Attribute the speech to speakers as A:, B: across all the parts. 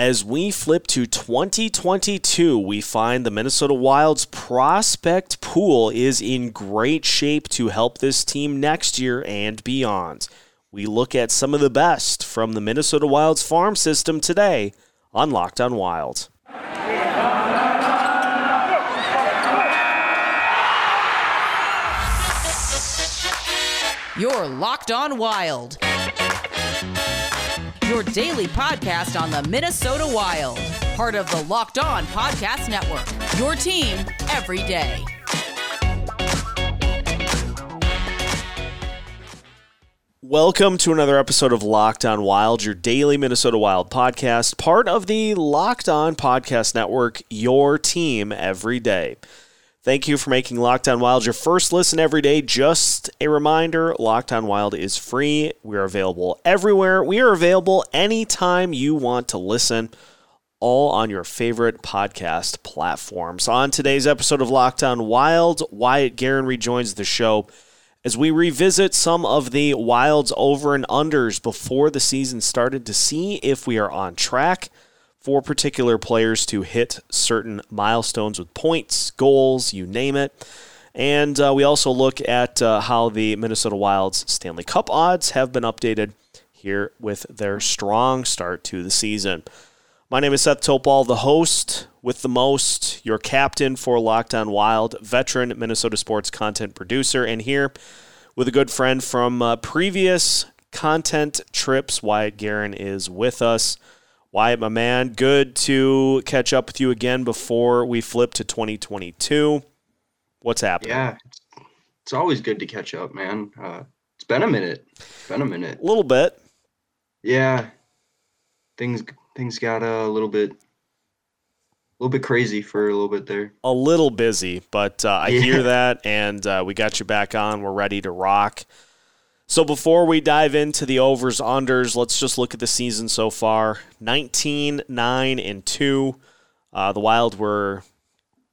A: As we flip to 2022, we find the Minnesota Wild's prospect pool is in great shape to help this team next year and beyond. We look at some of the best from the Minnesota Wild's farm system today on Locked on Wild.
B: You're Locked On Wild. Your daily podcast on the Minnesota Wild. Part of the Locked On Podcast Network. Your team every day.
A: Welcome to another episode of Locked On Wild, your daily Minnesota Wild podcast, part of the Locked On Podcast Network, your team every day. Thank you for making Locked On Wild your first listen every day. Just a reminder Locked On Wild is free. We are available everywhere. We are available anytime you want to listen, all on your favorite podcast platforms. On today's episode of Locked On Wild, Wyatt Guerin rejoins the show as we revisit some of the Wild's over and unders before the season started to see if we are on track for particular players to hit certain milestones with points, goals, you name it. And uh, we also look at uh, how the Minnesota Wild's Stanley Cup odds have been updated here with their strong start to the season. My name is Seth Topal, the host with the most, your captain for Locked On Wild, veteran Minnesota sports content producer, and here with a good friend from uh, previous content trips. Wyatt Guerin is with us. Wyatt, my man, good to catch up with you again before we flip to 2022. What's happening?
C: Yeah, it's always good to catch up, man. Uh, it's been a minute. It's been a minute.
A: A little bit.
C: Yeah, things things got a little bit, a little bit crazy for a little bit there.
A: A little busy, but uh, I yeah. hear that, and uh, we got you back on. We're ready to rock. So before we dive into the overs unders, let's just look at the season so far. 19 9 and 2. Uh, the Wild were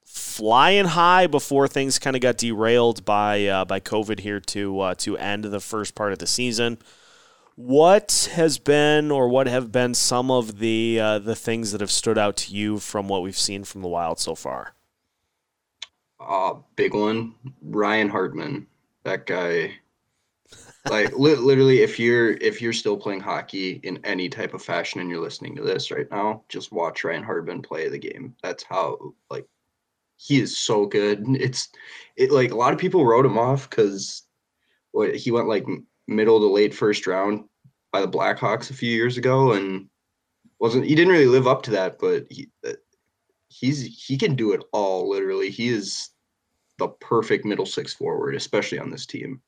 A: flying high before things kind of got derailed by uh, by COVID here to uh, to end the first part of the season. What has been or what have been some of the uh, the things that have stood out to you from what we've seen from the Wild so far?
C: Uh, big one, Ryan Hartman. That guy like li- literally if you're if you're still playing hockey in any type of fashion and you're listening to this right now just watch ryan hartman play the game. That's how like he is so good. It's it like a lot of people wrote him off because he went like middle to late first round by the blackhawks a few years ago and wasn't he didn't really live up to that but he uh, he's he can do it all literally. He is the perfect middle six forward especially on this team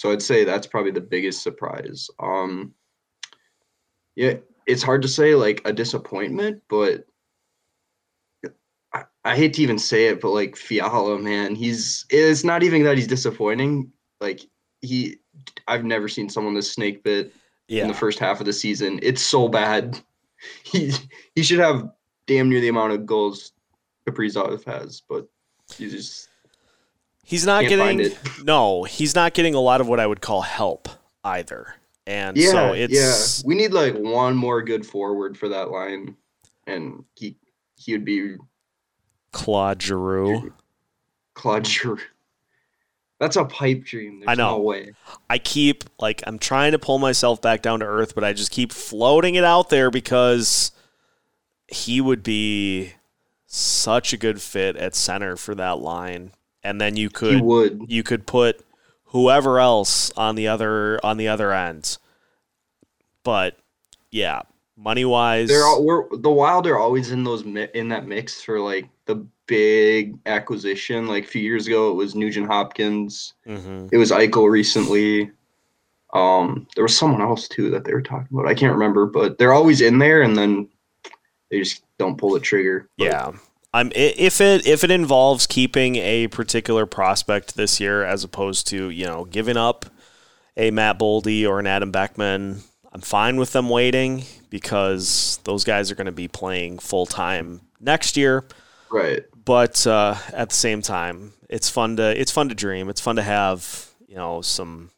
C: so I'd say that's probably the biggest surprise. Um, yeah, it's hard to say like a disappointment, but I, I hate to even say it, but like Fiala, man, he's it's not even that he's disappointing. Like he, I've never seen someone this snake bit yeah. in the first half of the season. It's so bad. He he should have damn near the amount of goals Kaprizov has, but he's just
A: He's not Can't getting no. He's not getting a lot of what I would call help either. And yeah, so it's
C: yeah. We need like one more good forward for that line, and he he would be
A: Claude Giroux.
C: Claude Giroux. That's a pipe dream. There's I know. No way.
A: I keep like I'm trying to pull myself back down to earth, but I just keep floating it out there because he would be such a good fit at center for that line and then you could
C: would.
A: you could put whoever else on the other on the other end. But yeah, money wise,
C: they're all, we're, the Wild are always in those in that mix for like the big acquisition. Like a few years ago, it was Nugent Hopkins. Mm-hmm. It was Eichel recently. Um, there was someone else too that they were talking about. I can't remember, but they're always in there, and then they just don't pull the trigger.
A: But yeah, I'm if it if it involves keeping a particular prospect this year as opposed to you know giving up a Matt Boldy or an Adam Beckman, I'm fine with them waiting because those guys are going to be playing full time next year.
C: Right.
A: But uh, at the same time, it's fun to it's fun to dream. It's fun to have you know some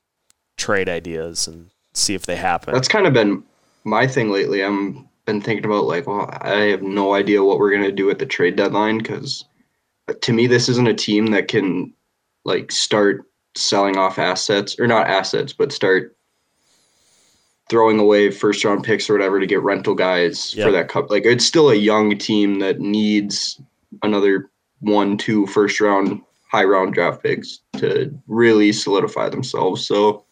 A: trade ideas and see if they happen.
C: That's kind of been my thing lately. I'm been thinking about like, well, I have no idea what we're gonna do at the trade deadline because to me, this isn't a team that can like start selling off assets or not assets, but start throwing away first round picks or whatever to get rental guys
A: Yep.
C: for that cup. Like it's still a young team that needs another one, two first round, high round draft picks to really solidify themselves. So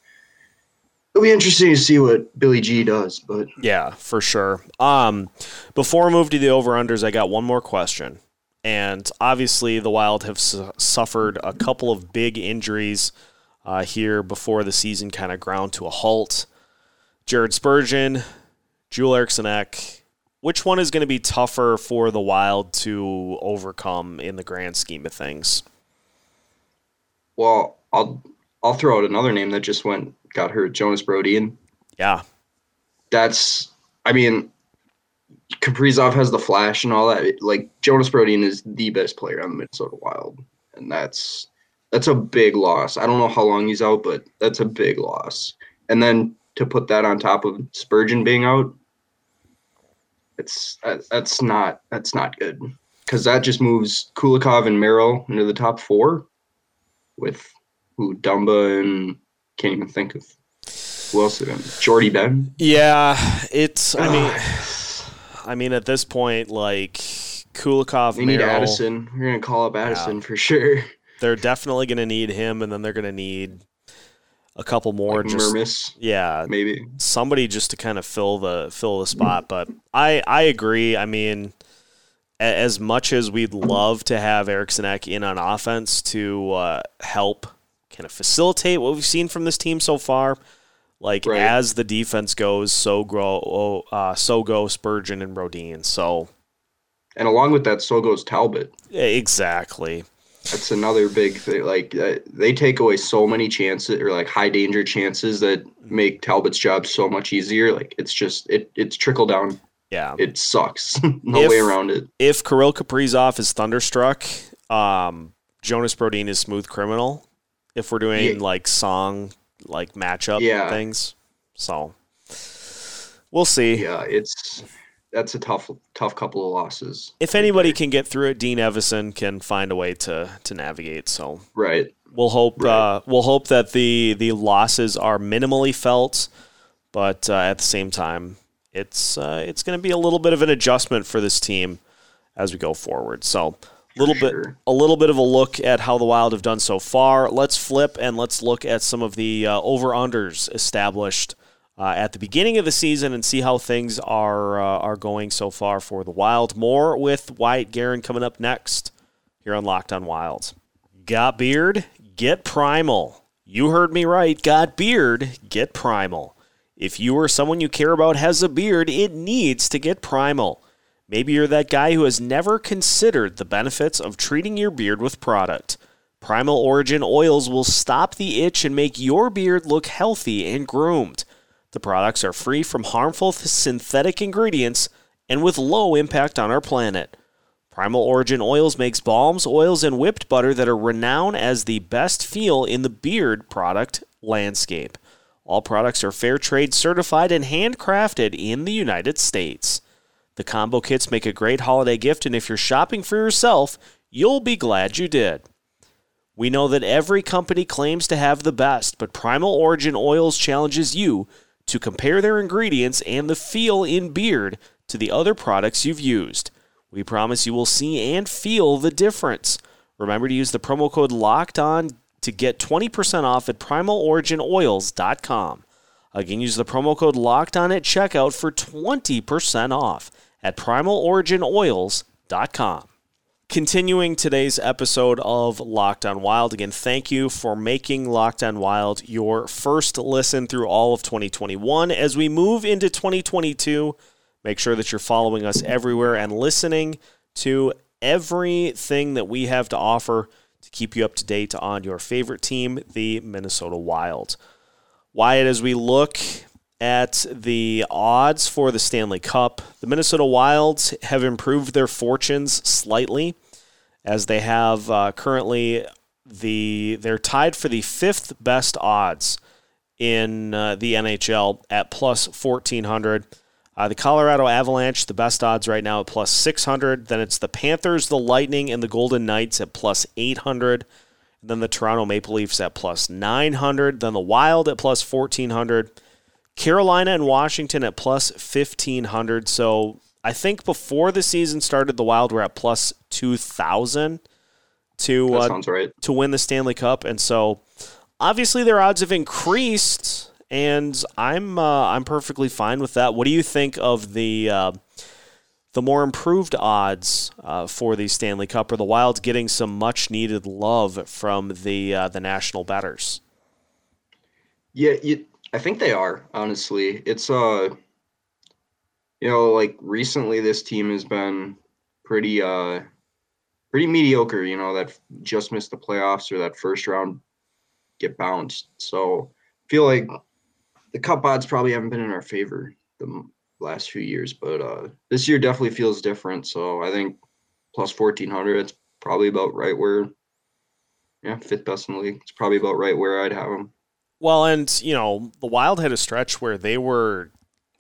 C: it'll be interesting to see what Billy G does. But
A: Yeah, for sure. Um, before I move to the over unders, I got one more question. And obviously, the Wild have su- suffered a couple of big injuries uh, here before the season kind of ground to a halt. Jared Spurgeon, Joel Eriksson Ek. Which one is going to be tougher for the Wild to overcome in the grand scheme of things?
C: well, I'll I'll throw out another name that just went got hurt, Jonas Brodin.
A: Yeah,
C: that's I mean Kaprizov has the flash and all that. Like Jonas Brodin is the best player on the Minnesota Wild. And that's that's a big loss. I don't know how long he's out, but that's a big loss. And then to put that on top of Spurgeon being out, it's that's not that's not good. Because that just moves Kulikov and Merrill into the top four with who Dumba and can't even think of who else? Jordie Benn.
A: yeah. It's. I mean, I mean, at this point, like Kulikov,
C: We need Addison. We're gonna call up Addison for sure.
A: they're definitely to need him, and then they're to need a couple more.
C: Like
A: just
C: Mermis,
A: yeah,
C: maybe.
A: somebody just to kind of fill the fill the spot. But I I agree. I mean, as much as we'd love to have Eriksson Ek in on offense to uh, help kind of facilitate what we've seen from this team so far. Like
C: Right.
A: as the defense goes, so grow, uh, so go Spurgeon and Brodin. So
C: And along with that, so goes Talbot.
A: exactly,
C: That's another big thing. Like uh, they take away so many chances or like high danger chances that make Talbot's job so much easier. Like it's just it it's trickle down.
A: yeah.
C: It sucks. no
A: If-
C: way around it.
A: if Kirill Kaprizov is thunderstruck, um, Jonas Brodin is smooth criminal. If we're doing
C: Yeah.
A: like song like matchup
C: Yeah.
A: things, so we'll see.
C: Yeah, it's that's a tough tough couple of losses.
A: If anybody can get through it, Dean Evason can find a way to to navigate. So
C: Right.
A: we'll hope
C: Right.
A: uh, we'll hope that the the losses are minimally felt, but uh, at the same time, it's uh, it's going to be a little bit of an adjustment for this team as we go forward. So a little bit
C: sure.
A: a little bit of a look at how the Wild have done so far. Let's flip and let's look at some of the uh, over unders established. Uh, at the beginning of the season, and see how things are uh, are going so far for the Wild. More with Wyatt Guerin coming up next here on Locked On Wild. Got beard? Get primal. You heard me right. Got beard? Get primal. If you or someone you care about has a beard, it needs to get primal. Maybe you're that guy who has never considered the benefits of treating your beard with product. Primal Origin oils will stop the itch and make your beard look healthy and groomed. The products are free from harmful synthetic ingredients and with low impact on our planet. Primal Origin Oils makes balms, oils, and whipped butter that are renowned as the best feel in the beard product landscape. All products are fair trade certified and handcrafted in the United States. The combo kits make a great holiday gift, and if you're shopping for yourself, you'll be glad you did. We know that every company claims to have the best, but Primal Origin Oils challenges you to compare their ingredients and the feel in beard to the other products you've used. We promise you will see and feel the difference. Remember to use the promo code LOCKED ON to get 20% off at primaloriginoils.com. Again, use the promo code LOCKED ON at checkout for 20% off at primaloriginoils.com. Continuing today's episode of Locked On Wild. Again, thank you for making Locked On Wild your first listen through all of 2021. As we move into 2022, make sure that you're following us everywhere and listening to everything that we have to offer to keep you up to date on your favorite team, the Minnesota Wild. Wyatt, as we look at the odds for the Stanley Cup, the Minnesota Wilds have improved their fortunes slightly as they have uh, currently the they're tied for the fifth best odds in uh, the NHL at plus 1400. Uh, the Colorado Avalanche, the best odds right now at plus 600. Then it's the Panthers, the Lightning, and the Golden Knights at plus 800. Then the Toronto Maple Leafs at plus 900. Then the Wild at plus 1400. Carolina and Washington at plus 1500. So I think before the season started, the Wild were at plus 2000 to uh,
C: right.
A: to win the Stanley Cup, and so obviously their odds have increased, and I'm uh, I'm perfectly fine with that. What do you think of the uh, the more improved odds uh, for the Stanley Cup? Are the Wild getting some much needed love from the uh, the national betters?
C: Yeah, you, I think they are, honestly. It's uh you know, like recently this team has been pretty uh pretty mediocre, you know, that just missed the playoffs or that first round get bounced. So, I feel like the cup odds probably haven't been in our favor the last few years, but uh this year definitely feels different. So, I think plus 1400 it's probably about right where yeah, fifth best in the league. It's probably about right where I'd have them.
A: Well, and you know the Wild had a stretch where they were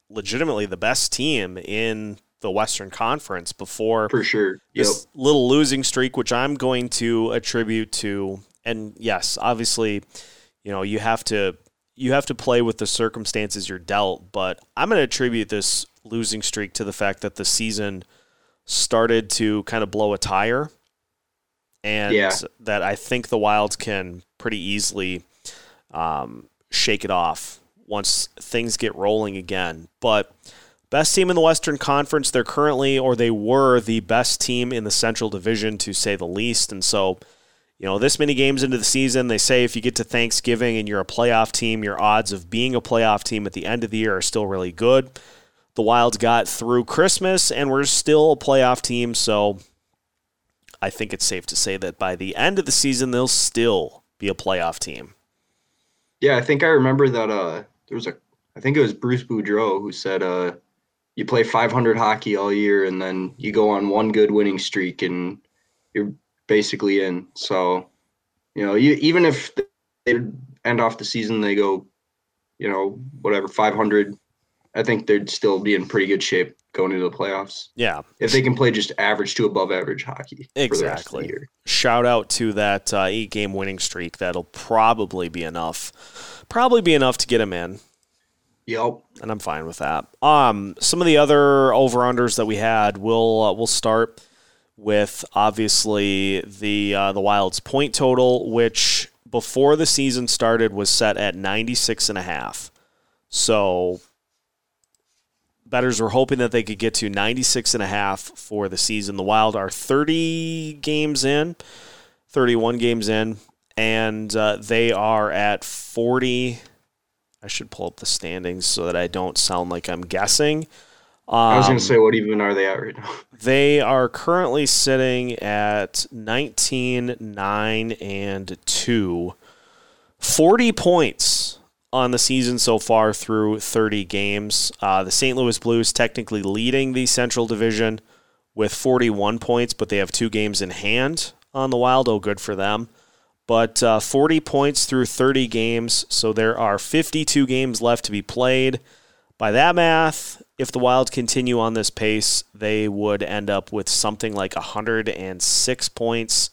A: legitimately the best team in the Western Conference before
C: For sure. Yep.
A: this little losing streak, which I'm going to attribute to, and yes, obviously, you know, you have to you have to play with the circumstances you're dealt, but I'm going to attribute this losing streak to the fact that the season started to kind of blow a tire, and
C: Yeah.
A: that I think the Wilds can pretty easily um, shake it off once things get rolling again. But best team in the Western Conference, they're currently or they were the best team in the Central Division to say the least. And so, you know, this many games into the season, they say if you get to Thanksgiving and you're a playoff team, your odds of being a playoff team at the end of the year are still really good. The Wilds got through Christmas and we're still a playoff team, so I think it's safe to say that by the end of the season they'll still be a playoff team.
C: Yeah, I think I remember that uh there was a I think it was Bruce Boudreau who said uh you play 500 hockey all year and then you go on one good winning streak and you're basically in. So, you know, you even if they end off the season they go, you know, whatever 500, I think they'd still be in pretty good shape going into the playoffs
A: Yeah,
C: if they can play just average to above average hockey for the rest of
A: Exactly.
C: the year.
A: shout out to that uh, eight game winning streak. That'll probably be enough. Probably be enough to get him in,
C: Yep.
A: and I'm fine with that. Um, some of the other over unders that we had, we'll uh, we'll start with obviously the uh, the Wild's point total, which before the season started was set at 96 and a half. So betters were hoping that they could get to 96 and a half for the season. The Wild are 30 games in, 31 games in, and uh, they are at 40. I should pull up the standings so that I don't sound like I'm guessing. Um,
C: I was going to say what even are they at right now?
A: they are currently sitting at 19, 9, and 2. 40 points on the season so far through 30 games. Uh, the St. Louis Blues technically leading the Central Division with 41 points, but they have two games in hand on the Wild. Oh, good for them. But uh, 40 points through 30 games, so there are 52 games left to be played. By that math, if the Wild continue on this pace, they would end up with something like 106 points.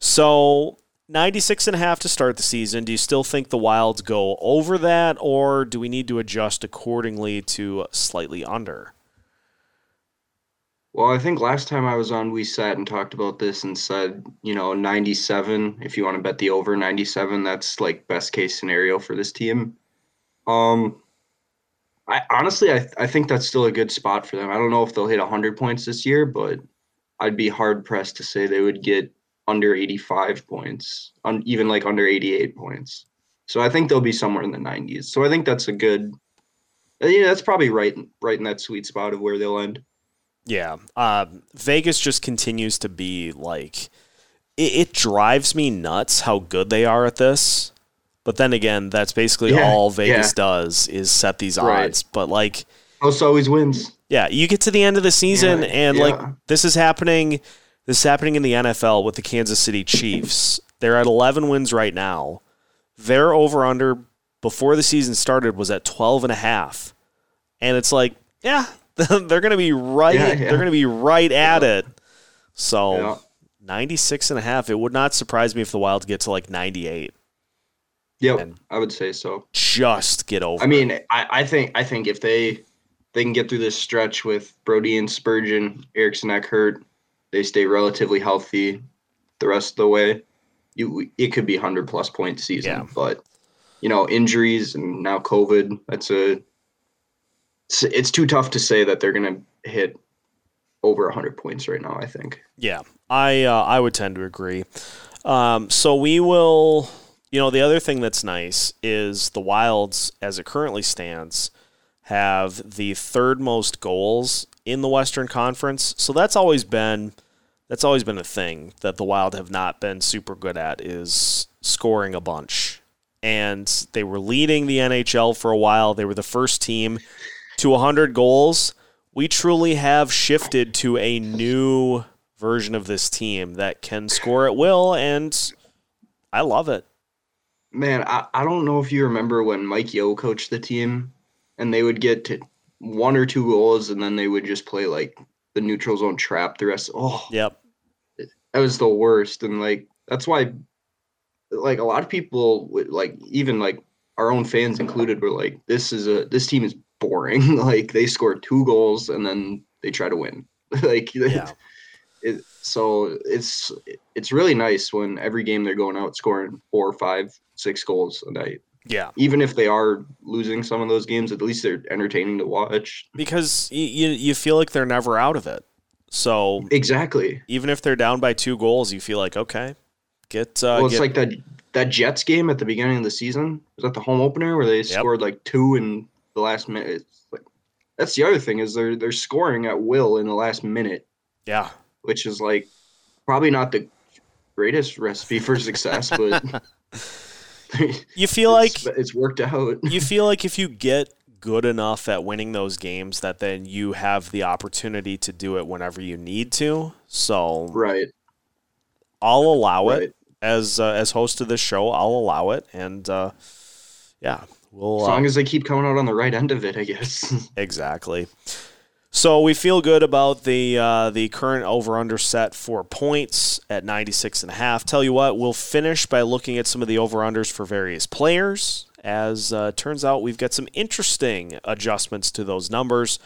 A: So 96 and a half to start the season. Do you still think the Wilds go over that, or do we need to adjust accordingly to slightly under?
C: Well, I think last time I was on, we sat and talked about this and said, you know, 97, if you want to bet the over 97, that's like best case scenario for this team. Um, I honestly, I, I think that's still a good spot for them. I don't know if they'll hit 100 points this year, but I'd be hard pressed to say they would get under 85 points, on even like under 88 points. So I think they'll be somewhere in the 90s. So I think that's a good, yeah, that's probably right, right in that sweet spot of where they'll end.
A: Yeah. Uh, Vegas just continues to be like, it, it drives me nuts how good they are at this. But then again, that's basically
C: Yeah,
A: all Vegas
C: yeah.
A: does is set these
C: Right.
A: odds. But like,
C: House always wins.
A: Yeah, you get to the end of the season
C: Yeah,
A: and like this is happening this is happening in the NFL with the Kansas City Chiefs. They're at 11 wins right now. Their over under before the season started was at 12 and a half. And it's like Yeah, they're going to be right.
C: Yeah, yeah.
A: They're going to be right at it. So
C: Yeah.
A: 96 and a half. It would not surprise me if the Wild get to like 98.
C: Yep, I would say so.
A: Just get over.
C: I mean, I, I think I think if they they can get through this stretch with Brody and Spurgeon, Eriksson hurt, they stay relatively healthy the rest of the way. You it could be hundred plus point season,
A: Yeah.
C: but you know injuries and now COVID. That's a it's, it's too tough to say that they're gonna hit over hundred points right now. I think.
A: Yeah, I uh, I would tend to agree. Um, so we will. You know, the other thing that's nice is the Wilds, as it currently stands, have the third most goals in the Western Conference. So that's always been that's always been a thing that the Wild have not been super good at is scoring a bunch. And they were leading the NHL for a while. They were the first team to 100 goals. We truly have shifted to a new version of this team that can score at will, and I love it.
C: Man, I, I don't know if you remember when Mike Yeo coached the team and they would get to one or two goals and then they would just play like the neutral zone trap the rest. Oh,
A: Yep.
C: that was the worst. And like, that's why, like, a lot of people, would, like, even like our own fans included, were like, this is a, this team is boring. like, they score two goals and then they try to win. like,
A: Yeah.
C: it, so it's it's really nice when every game they're going out scoring four, five, six goals a night.
A: Yeah.
C: Even if they are losing some of those games, at least they're entertaining to watch.
A: Because you, you, feel like they're never out of it. So
C: Exactly.
A: even if they're down by two goals, you feel like, okay, get. Uh,
C: well, it's
A: get
C: like that that Jets game at the beginning of the season. Was that the home opener where they scored like two in the last minute? It's like that's the other thing is they're they're scoring at will in the last minute,
A: yeah.
C: which is like probably not the greatest recipe for success, but
A: You feel like
C: it's, it's worked out.
A: you feel like if you get good enough at winning those games that then you have the opportunity to do it whenever you need to. So
C: Right.
A: I'll allow
C: Right.
A: it as uh, as host of this show. I'll allow it, and uh, yeah, we'll
C: As
A: uh,
C: long as they keep coming out on the right end of it, I guess.
A: Exactly. So we feel good about the uh, the current over under set for points at 96 and a half. Tell you what, we'll finish by looking at some of the over unders for various players. As uh, turns out, we've got some interesting adjustments to those numbers.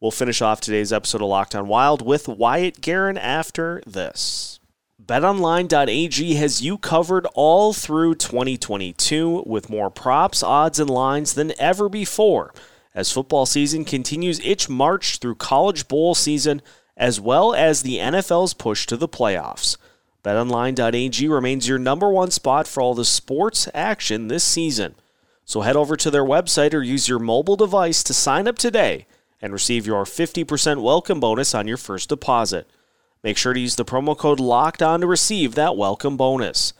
A: We'll finish off today's episode of Locked On Wild with Wyatt Guerin after this. BetOnline.ag has you covered all through 2022 with more props, odds, and lines than ever before as football season continues its march through college bowl season as well as the NFL's push to the playoffs. BetOnline.ag remains your number one spot for all the sports action this season. So head over to their website or use your mobile device to sign up today and receive your 50% welcome bonus on your first deposit. Make sure to use the promo code LOCKED ON to receive that welcome bonus.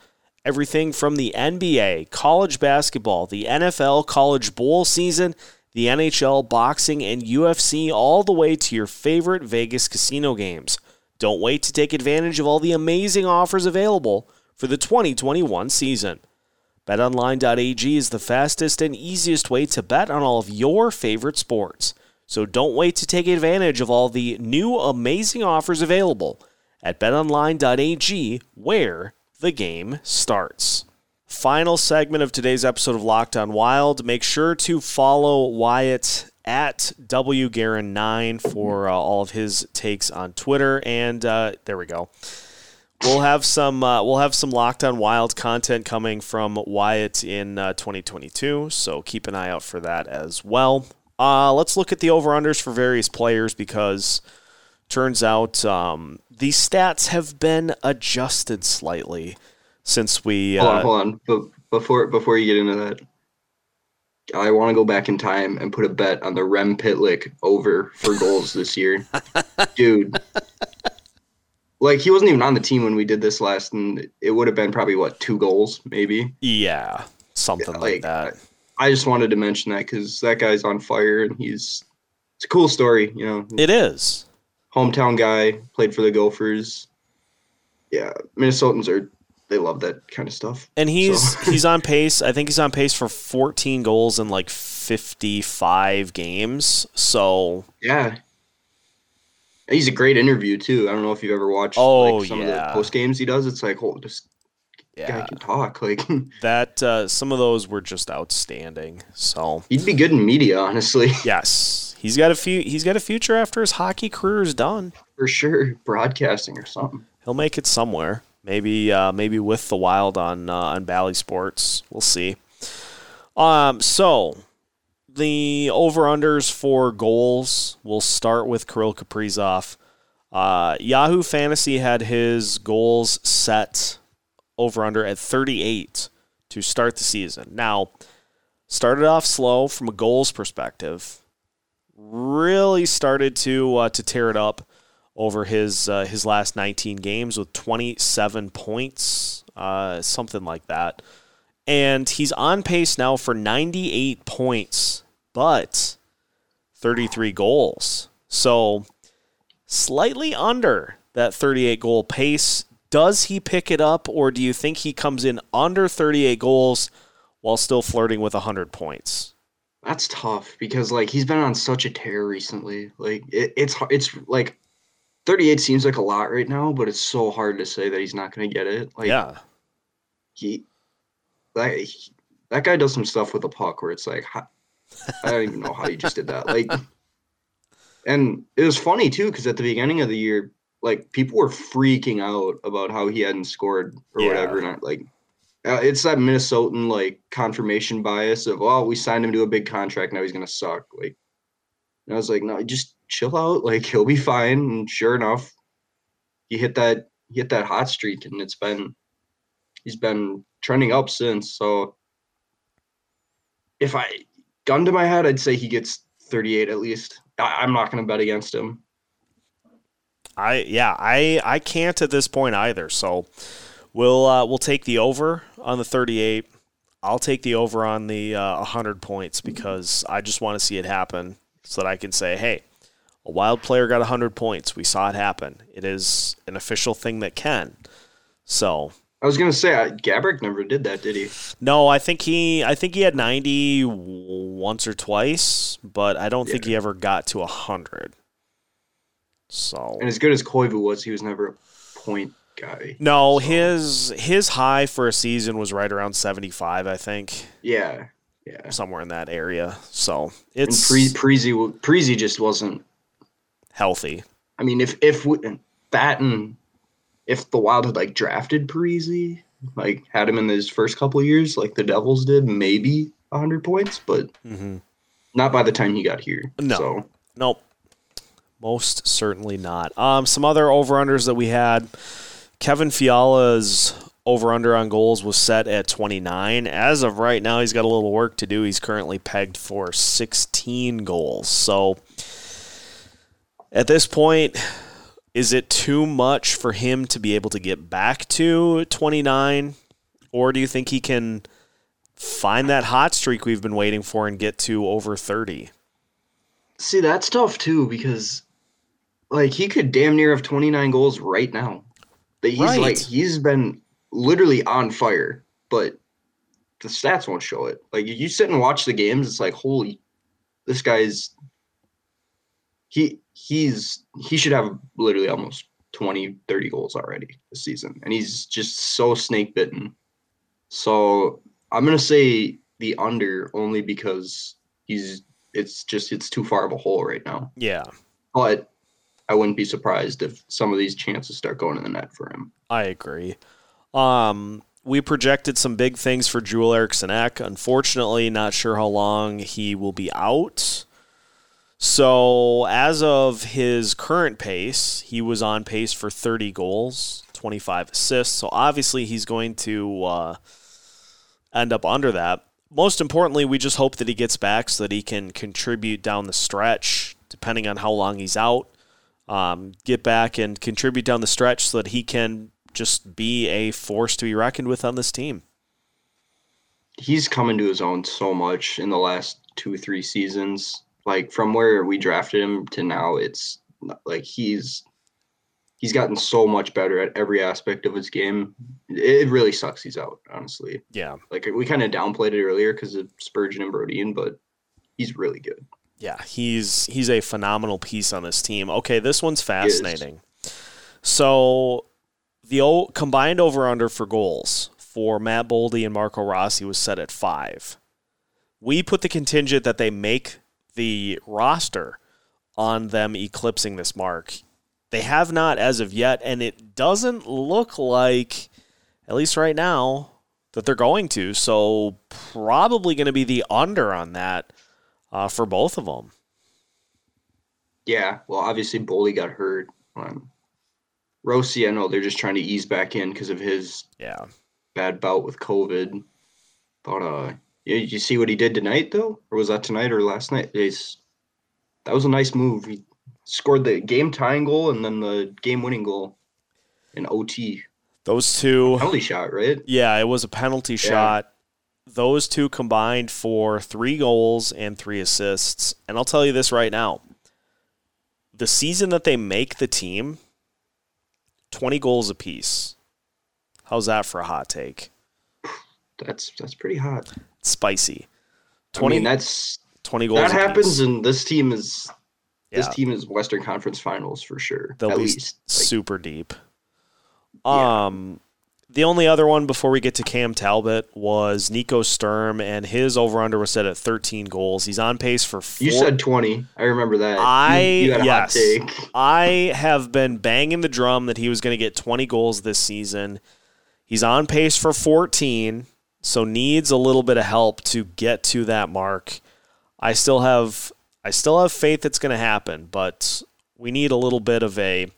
A: Everything from the NBA, college basketball, the NFL college bowl season, the NHL, boxing, and UFC, all the way to your favorite Vegas casino games. Don't wait to take advantage of all the amazing offers available for the 2021 season. BetOnline.ag is the fastest and easiest way to bet on all of your favorite sports. So don't wait to take advantage of all the new amazing offers available at betonline.ag where the game starts. Final segment of today's episode of Locked On Wild. Make sure to follow Wyatt at WGarin9 for uh, all of his takes on Twitter. And uh, there we go. We'll have some uh, we'll have some Locked On Wild content coming from Wyatt in uh, 2022, so keep an eye out for that as well. Uh, let's look at the over unders for various players because turns out um, these stats have been adjusted slightly since we.
C: hold on,
A: Uh,
C: hold on. But before before you get into that, I want to go back in time and put a bet on the Rem Pitlick over for goals this year, dude. Like he wasn't even on the team when we did this last, and it would have been probably what two goals, maybe.
A: yeah, something like,
C: like,
A: that.
C: I just wanted to mention that because that guy's on fire and he's it's a cool story, you know.
A: It is.
C: Hometown guy, played for the Gophers. Yeah, Minnesotans are they love that kind of stuff.
A: And he's
C: So-
A: he's on pace. I think he's on pace for 14 goals in like 55 games. So
C: Yeah. He's a great interview too. I don't know if you've ever watched
A: Oh,
C: like some
A: yeah.
C: of the post games he does. It's like, oh, this guy can talk. Like
A: that uh, some of those were just outstanding. So
C: he'd be good in media, honestly,
A: yes, he's got a few. He's got a future after his hockey career is done.
C: for sure. Broadcasting or something.
A: He'll make it somewhere. Maybe uh, maybe with the Wild on uh, on Bally Sports. We'll see. Um, so the over unders for goals. We'll start with Kirill Kaprizov. Uh, Yahoo Fantasy had his goals set over under at 38 to start the season. Now, started off slow from a goals perspective. Really started to uh, to tear it up over his uh, his last 19 games with 27 points, uh, something like that. And he's on pace now for 98 points, but 33 goals. So slightly under that 38 goal pace. Does he pick it up, or do you think he comes in under 38 goals while still flirting with 100 points?
C: That's tough because like he's been on such a tear recently. Like it, it's it's like 38 seems like a lot right now, but it's so hard to say that he's not going to get it. Like
A: yeah.
C: he that he- that guy does some stuff with the puck where it's like how, I don't even know how he just did that. Like and it was funny too cuz at the beginning of the year like people were freaking out about how he hadn't scored or
A: Yeah.
C: whatever and I, like uh, it's that Minnesotan like confirmation bias of oh we signed him to a big contract now he's going to suck like and I was like no just chill out like he'll be fine and sure enough he hit that he hit that hot streak and it's been he's been trending up since. So if I gun to my head, I'd say he gets 38 at least. I, I'm not going to bet against him.
A: I yeah, I I can't at this point either. So we'll uh, we'll take the over on the 38. I'll take the over on the uh, 100 points because I just want to see it happen so that I can say, "Hey, a wild player got 100 points. We saw it happen. It is an official thing that can." So,
C: I was going to say I, Gaborik never did that, did he?
A: no, I think he I think he had 90 once or twice, but I don't think he ever got to 100. So,
C: And as good as Koivu was, he was never a point guy.
A: No,
C: So-
A: his his high for a season was right around 75, I think,
C: Yeah, yeah.
A: somewhere in that area. So,
C: And
A: it's
C: Pre- Preezy, w- Preezy just wasn't.
A: Healthy.
C: I mean, if if we, that and if the Wild had like drafted Parise, like had him in his first couple years, like the Devils did, maybe hundred points, but
A: Mhm.
C: not by the time he got here.
A: No.
C: So
A: Nope. Most certainly not. Um some other over-unders that we had Kevin Fiala's over under on goals was set at 29. As of right now, he's got a little work to do. He's currently pegged for 16 goals. So at this point, is it too much for him to be able to get back to 29? Or do you think he can find that hot streak we've been waiting for and get to over 30?
C: see, that's tough too because like he could damn near have twenty nine goals right now. That he's
A: Right.
C: like he's been literally on fire, but the stats won't show it. Like you sit and watch the games, it's like holy, this guy's he he's he should have literally almost 20 30 goals already this season and he's just so snake bitten so i'm gonna say the under only because he's it's just it's too far of a hole right now
A: Yeah.
C: but i wouldn't be surprised if some of these chances start going in the net for him
A: I agree. Um, we projected some big things for Joel Eriksson Ek. Unfortunately, not sure how long he will be out. So, as of his current pace, he was on pace for 30 goals, 25 assists. So, obviously, he's going to uh, end up under that. Most importantly, we just hope that he gets back so that he can contribute down the stretch, depending on how long he's out. Um, get back and contribute down the stretch so that he can just be a force to be reckoned with on this team.
C: he's come into his own so much in the last two three seasons like from where we drafted him to now it's like he's he's gotten so much better at every aspect of his game. It really sucks he's out, honestly.
A: Yeah.
C: Like we kind of downplayed it earlier because of Spurgeon and Brodin, but he's really good.
A: Yeah, he's he's a phenomenal piece on this team. Okay, this one's fascinating. So the o- combined over under for goals for Matt Boldy and Marco Rossi was set at five. We put the contingent that they make the roster on them eclipsing this mark. They have not as of yet, and it doesn't look like, at least right now, that they're going to. So probably going to be the under on that uh, for both of them.
C: Yeah, well, obviously Boldy got hurt. Um, Rossi, I know they're just trying to ease back in because of his
A: Yeah.
C: bad bout with COVID. But uh, did you see what he did tonight though, or was that tonight or last night? He's, that was a nice move. He scored the game tying goal and then the game winning goal in OT.
A: Those two.
C: Penalty shot, right?
A: Yeah, it was a penalty shot. Those two combined for three goals and three assists. And I'll tell you this right now the season that they make the team, 20 goals apiece. How's that for a hot take?
C: That's that's pretty hot.
A: Spicy.
C: 20,
A: 20,
C: I mean, that's
A: 20 goals
C: that happens, and this team is this team is Western Conference Finals for sure.
A: They'll
C: at least. Like,
A: super deep.
C: Yeah.
A: Um, the only other one before we get to Cam Talbot was Nico Sturm, and his over under was set at 13 goals. He's on pace for four.
C: you said twenty. I remember that.
A: I
C: you, had a
A: yes. I have been banging the drum that he was going to get 20 goals this season. He's on pace for 14, so needs a little bit of help to get to that mark. I still have I still have faith it's going to happen, but we need a little bit of a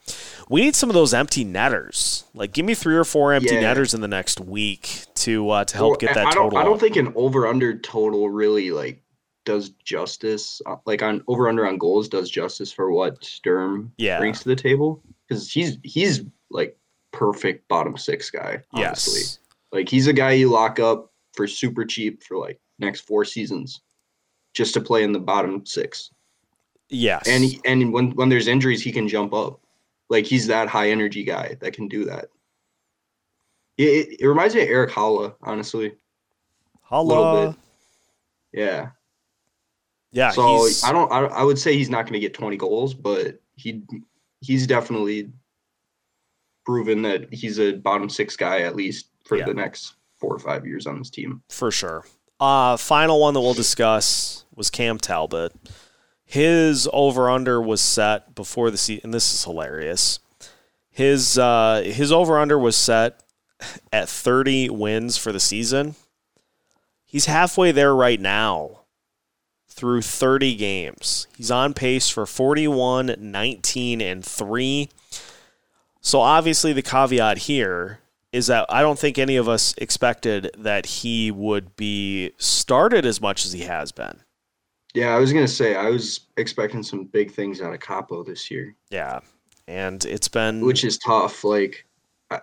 A: we need some of those empty netters. Like give me 3 or 4 empty
C: Yeah.
A: netters in the next week to uh, to help
C: Well,
A: get that
C: I
A: total.
C: I don't
A: up.
C: think an over under total really like does justice. uh, Like on over under on goals does justice for what Sturm
A: Yeah.
C: brings to the table because he's he's like perfect bottom six guy. Honestly,
A: yes.
C: Like he's a guy you lock up for super cheap for like next four seasons, just to play in the bottom six.
A: Yes.
C: And he, and when when there's injuries, he can jump up. Like he's that high energy guy that can do that. It, it, it reminds me of Erik Haula, honestly. Haula. Yeah.
A: Yeah,
C: so I don't. I, I would say he's not going to get 20 goals, but he he's definitely proven that he's a bottom six guy at least for
A: Yeah.
C: the next four or five years on this team.
A: for sure. Uh, final one that we'll discuss was Cam Talbot. His over under was set before the season, and this is hilarious. His uh, his over under was set at 30 wins for the season. He's halfway there right now through 30 games. He's on pace for 41, 19, and 3. So obviously the caveat here is that I don't think any of us expected that he would be started as much as he has been.
C: Yeah, I was gonna say I was expecting some big things out of Kaapo this year,
A: Yeah. And it's been
C: which is tough. Like, I,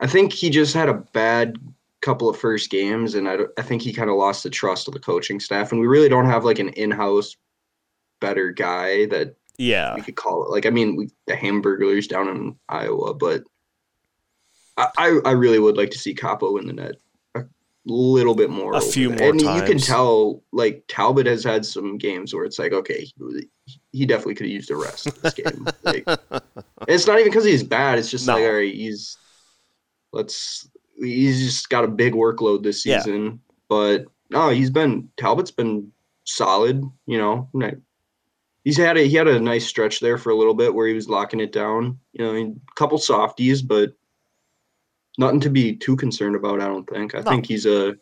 C: I think he just had a bad couple of first games, and I, I think he kind of lost the trust of the coaching staff, and we really don't have like an in-house better guy that
A: yeah.
C: we could call it. Like, I mean, we, the Hamburglers down in Iowa, but I, I, really would like to see Kaapo in the net a little bit more.
A: A few
C: there.
A: more
C: and you can tell, like Talbot has had some games where it's like, okay, he- definitely could have used a rest this game. like, it's not even because he's bad. It's just
A: No.
C: like, all right, he's let's he's just got a big workload this
A: Yeah.
C: season. But no, he's been Talbot's been solid. You know, he's had a he had a nice stretch there for a little bit where he was locking it down. You know, a couple softies, but nothing to be too concerned about. I don't think. I
A: No.
C: think he's a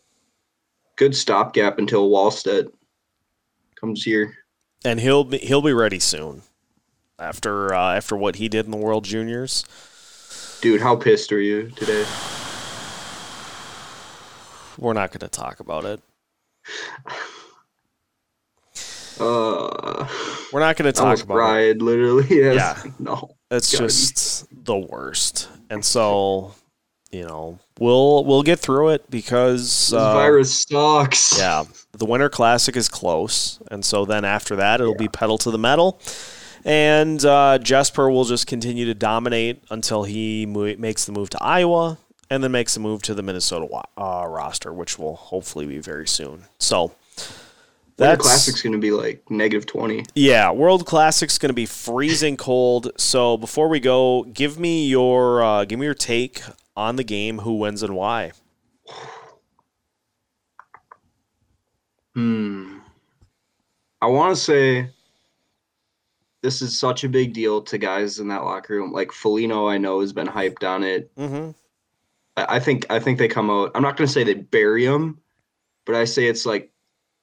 C: good stopgap until Wallstedt comes here.
A: And he'll be he'll be ready soon. After uh, after what he did in the World Juniors.
C: Dude, how pissed are you today?
A: We're not going to talk about it.
C: Uh,
A: We're not going to talk
C: almost
A: about it.
C: cried, literally. Yes.
A: Yeah.
C: No.
A: It's
C: gotta be.
A: just the worst. And so, you know, we'll we'll get through it because
C: This
A: uh,
C: virus sucks.
A: Yeah, the Winter Classic is close, and so then after that, it'll be pedal to the metal, And uh, Jesper will just continue to dominate until he mo- makes the move to Iowa and then makes the move to the Minnesota uh, roster, which will hopefully be very soon. So
C: that's Classic's going to be like negative 20.
A: Yeah, World Classic's going to be freezing cold. So before we go, give me your uh, give me your take on the game, who wins and why.
C: Hmm. I want to say this is such a big deal to guys in that locker room. Like Foligno, I know has been hyped on it.
A: Mm-hmm.
C: I think I think they come out. I'm not going to say they bury him, but I say it's like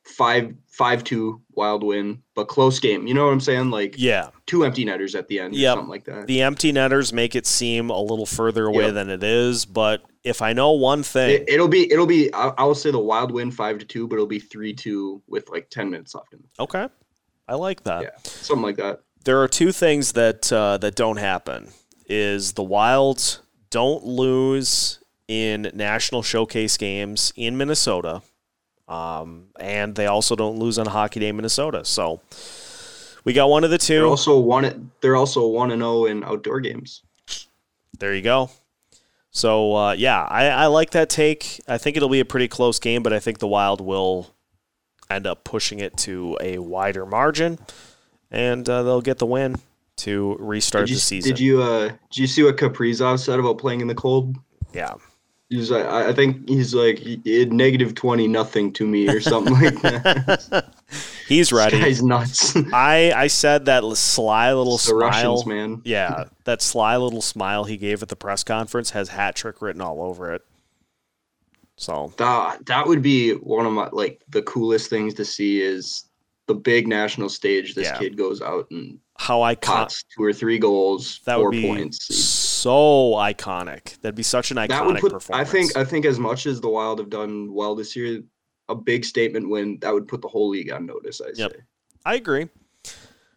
C: five five two wild win, but close game. You know what I'm saying? Like
A: yeah,
C: two empty netters at the end, yeah, something like that.
A: The empty netters make it seem a little further away yep. than it is, but if I know one thing,
C: it, will be it'll be I, I will say the wild win five to two, but it'll be three two with like ten minutes left. In the
A: okay, I like that.
C: Yeah, something like that.
A: There are two things that uh, that don't happen. Is the Wilds don't lose in national showcase games in Minnesota um, and they also don't lose on Hockey Day Minnesota. So we got one of the 2
C: They're also one. They're also one and zero oh in outdoor games.
A: There you go. So uh, yeah, I, I like that take. I think it'll be a pretty close game, but I think the Wild will end up pushing it to a wider margin, and uh, they'll get the win to restart
C: you,
A: the season.
C: Did you uh, did you see what Kaprizov said about playing in the cold?
A: Yeah,
C: He's like, I think he's like negative twenty nothing to me or something like that.
A: he's ready.
C: He's nuts.
A: I I said that sly little
C: the
A: smile,
C: Russians, man.
A: Yeah, that sly little smile he gave at the press conference has hat trick written all over it. So
C: that that would be one of my like the coolest things to see is the big national stage. This yeah. kid goes out and
A: how iconic
C: two or three goals, that four would be points.
A: So iconic. That'd be such an iconic put, performance.
C: I think I think as much as the Wild have done well this year, a big statement win that would put the whole league on notice. I yep. say.
A: I agree.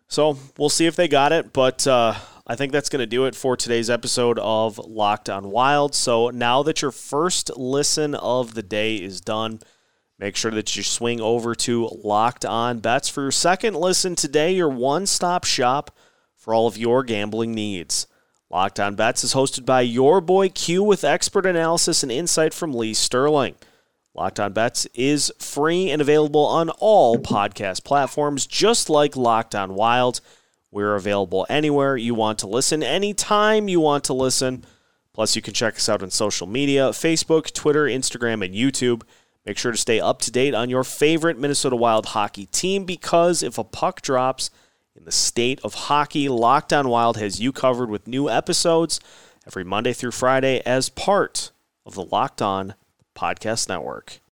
A: So we'll see if they got it, but uh, I think that's going to do it for today's episode of Locked on Wild. So now that your first listen of the day is done. Make sure that you swing over to Locked On Bets for your second listen today, your one stop shop for all of your gambling needs. Locked On Bets is hosted by your boy Q with expert analysis and insight from Lee Sterling. Locked On Bets is free and available on all podcast platforms, just like Locked On Wild. We're available anywhere you want to listen, anytime you want to listen. Plus, you can check us out on social media Facebook, Twitter, Instagram, and YouTube. Make sure to stay up to date on your favorite Minnesota Wild hockey team because if a puck drops in the state of hockey, Locked On Wild has you covered with new episodes every Monday through Friday as part of the Locked On Podcast Network.